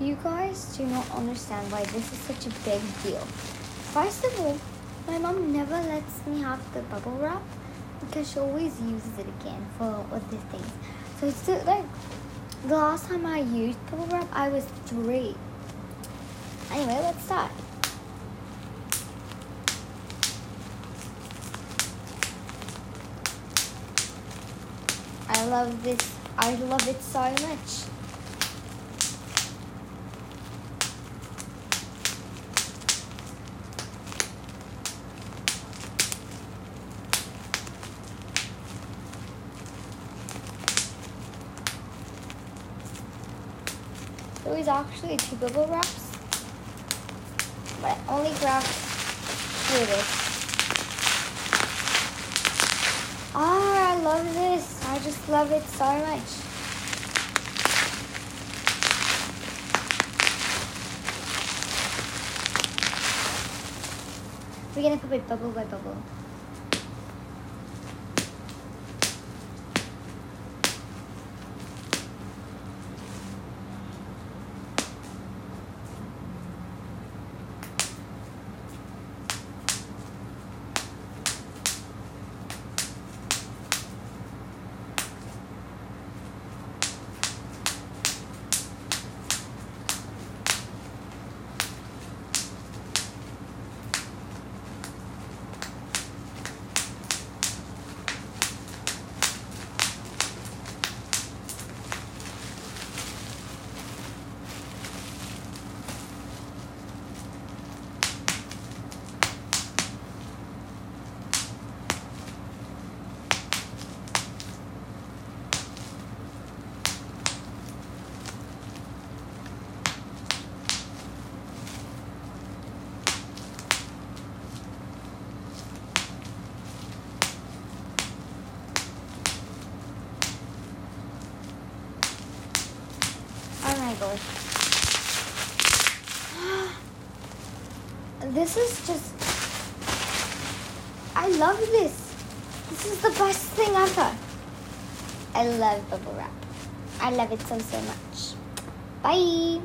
You guys do not understand why this is such a big deal. First of all, my mom never lets me have the bubble wrap because she always uses it again for other things. So it's like the last time I used bubble wrap, I was three. Anyway, let's start. I love this. I love it so much. There was actually two bubble wraps, but I only grabbed two of this. Ah, I love this. I just love it so much. We're gonna put it bubble by bubble. This is just. I love this. This is the best thing ever. I love bubble wrap. I love it so, so much. Bye.